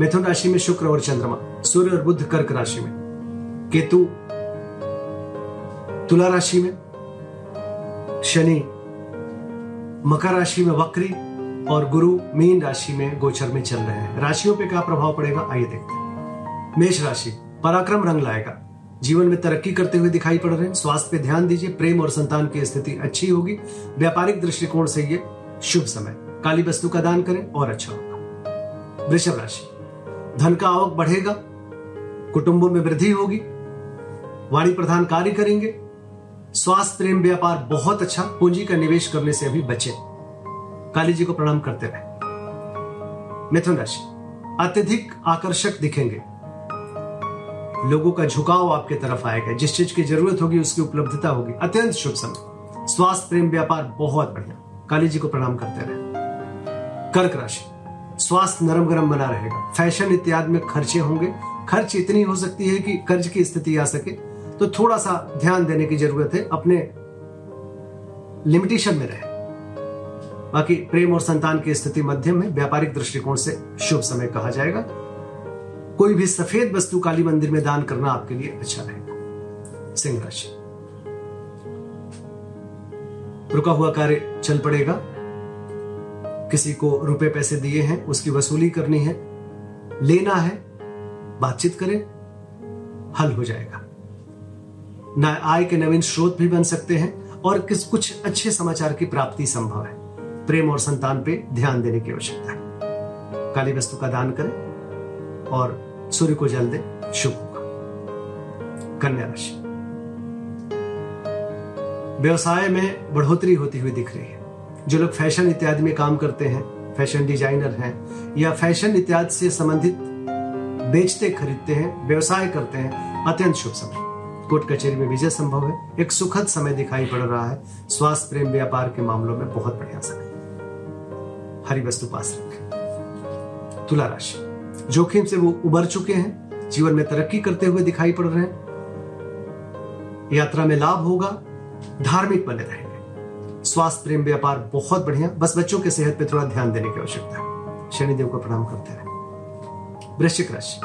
मिथुन राशि में शुक्र और चंद्रमा, सूर्य और बुद्ध कर्क राशि में। केतु, तुला राशि में, शनि, मकर राशि में वक्री और गुरु मीन राशि में गोचर में चल रहे हैं। राशियों पे क्या प्रभाव पड़ेगा, आइए देखते हैं। मेष राशि, पराक्रम रंग लाएगा। जीवन में तरक्की करते हुए दिखाई पड़ रहे हैं। स्वास्थ्य पे ध्यान दीजिए, प्रेम और संतान की स्थिति अच्छी होगी। व्यापारिक दृष्टिकोण से ये शुभ समय। काली वस्तु का दान करें और अच्छा होगा। वृषभ राशि धन का आवक बढ़ेगा, कुटुंबों में वृद्धि होगी, वाणी प्रधान कार्य करेंगे स्वास्थ्य प्रेम व्यापार बहुत अच्छा पूंजी का निवेश करने से अभी बचे। काली जी को प्रणाम करते रहे। मिथुन राशि, अत्यधिक आकर्षक दिखेंगे। लोगों का झुकाव आपके तरफ़ आएगा, जिस चीज़ की ज़रूरत होगी, उसकी उपलब्धता होगी। अत्यंत शुभ समय। स्वास्थ्य प्रेम व्यापार बहुत बढ़िया। काली जी को प्रणाम करते रहे। कर्क राशि स्वास्थ्य नरम गरम बना रहेगा। फ़ैशन इत्यादि में खर्चे होंगे। खर्च इतनी हो सकती है कि कर्ज की स्थिति आ सके। तो थोड़ा सा ध्यान देने की ज़रूरत है। अपने लिमिटेशन में रहे। बाकी प्रेम और संतान की स्थिति मध्यम है। व्यापारिक दृष्टिकोण से शुभ समय कहा जाएगा। कोई भी सफ़ेद वस्तु काली मंदिर में दान करना आपके लिए अच्छा रहेगा सिंह राशि। रुका हुआ कार्य चल पड़ेगा। किसी को रुपए पैसे दिए हैं, उसकी वसूली करनी है, लेना है, बातचीत करें, हल हो जाएगा। न आय के नवीन स्रोत भी बन सकते हैं और किस कुछ अच्छे समाचार की प्राप्ति संभव है। प्रेम और संतान पे ध्यान देने की आवश्यकता है। काली वस्तु का दान करें और सूर्य को जल दे, शुभ होगा। कन्या राशि। व्यवसाय में बढ़ोतरी होती हुई दिख रही है। जो लोग फ़ैशन इत्यादि में काम करते हैं, फ़ैशन डिज़ाइनर हैं, या फ़ैशन इत्यादि से संबंधित बेचते, खरीदते हैं, व्यवसाय करते हैं, अत्यंत शुभ समय। कोर्ट कचहरी में विजय संभव है। एक सुखद समय दिखाई पड़ रहा है। स्वास्थ्य, प्रेम, व्यापार के मामलों में बहुत बढ़िया समय। हरी वस्तु पास रखें। तुला राशि। जोखिम से वो उबर चुके हैं। जीवन में तरक्की करते हुए दिखाई पड़ रहे हैं। यात्रा में लाभ होगा। धार्मिक बने रहेंगे स्वास्थ्य प्रेम व्यापार बहुत बढ़िया। बस बच्चों के सेहत पे थोड़ा ध्यान देने की आवश्यकता है। शनिदेव को प्रणाम करते रहे वृश्चिक राशि।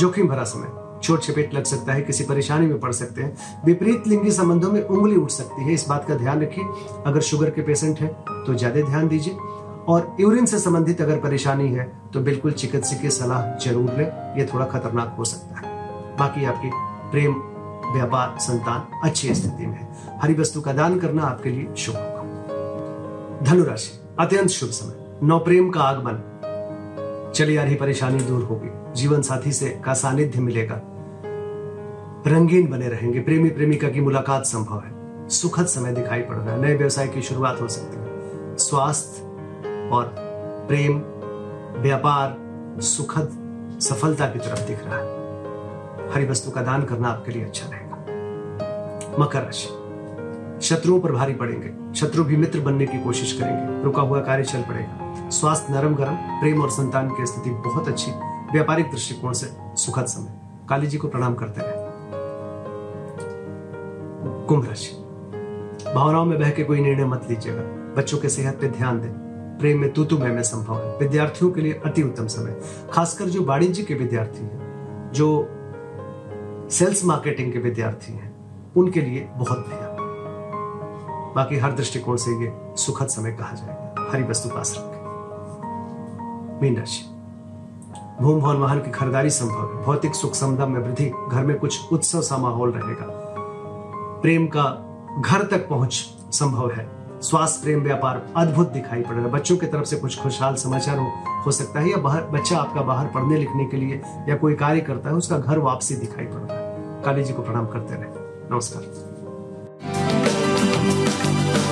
जोखिम भरा समय। छोट चपेट लग सकता है, किसी परेशानी में पड़ सकते हैं। विपरीत लिंगी संबंधों में उंगली उठ सकती है। इस बात का ध्यान रखिए। अगर शुगर के पेशेंट है तो ज़्यादा ध्यान दीजिए। और यूरिन से संबंधित अगर परेशानी है तो बिल्कुल चिकित्सकीय सलाह ज़रूर ले। ये थोड़ा खतरनाक हो सकता है। बाकी आपकी प्रेम, व्यापार, संतान अच्छी स्थिति में है। हरी वस्तु का दान करना आपके लिए शुभ। धनुराशि, अत्यंत शुभ समय। नौ प्रेम का आगमन। चली आ रही परेशानी दूर होगी। जीवन साथी से का सानिध्य मिलेगा। रंगीन बने रहेंगे। प्रेमी प्रेमिका की मुलाकात संभव है। सुखद समय दिखाई पड़ रहा है। नए व्यवसाय की शुरुआत हो सकती है। स्वास्थ्य और प्रेम, व्यापार, सुखद सफलता की तरफ़ दिख रहा है। हरी वस्तु का दान करना आपके लिए अच्छा रहेगा। मकर राशि। शत्रुओं पर भारी पड़ेंगे। शत्रु भी मित्र बनने की कोशिश करेंगे। रुका हुआ कार्य चल पड़ेगा। स्वास्थ्य नरम गरम प्रेम और संतान की स्थिति बहुत अच्छी, व्यापारिक दृष्टिकोण से सुखद समय। काली जी को प्रणाम करते रहे कुंभ राशि। भावनाओं में बह के कोई निर्णय मत लीजिएगा। बच्चों के सेहत पे ध्यान दें। प्रेम में तूतु में संभव है। विद्यार्थियों के लिए अति उत्तम समय। खासकर जो वाणिज्य के विद्यार्थी हैं, जो सेल्स मार्केटिंग के विद्यार्थी हैं, उनके लिए बहुत बढ़िया बाकी हर दृष्टिकोण से ये सुखद समय कहा जाएगा। हरी वस्तु पास रखें। मीन राशि भूम भवन वाहन की खरीदारी संभव है। भौतिक सुख समदम में वृद्धि, घर में कुछ उत्सव सा माहौल रहेगा। प्रेम का घर तक पहुँच संभव है। स्वास्थ्य, प्रेम, व्यापार अद्भुत दिखाई पड़ रहा है। बच्चों की तरफ़ से कुछ खुशहाल समाचार हो हो सकता है, या बाहर, बच्चा आपका बाहर पढ़ने लिखने के लिए या कोई कार्य करता है, उसका घर वापसी दिखाई पड़ रहा है। काली जी को प्रणाम करते रहे। नमस्कार।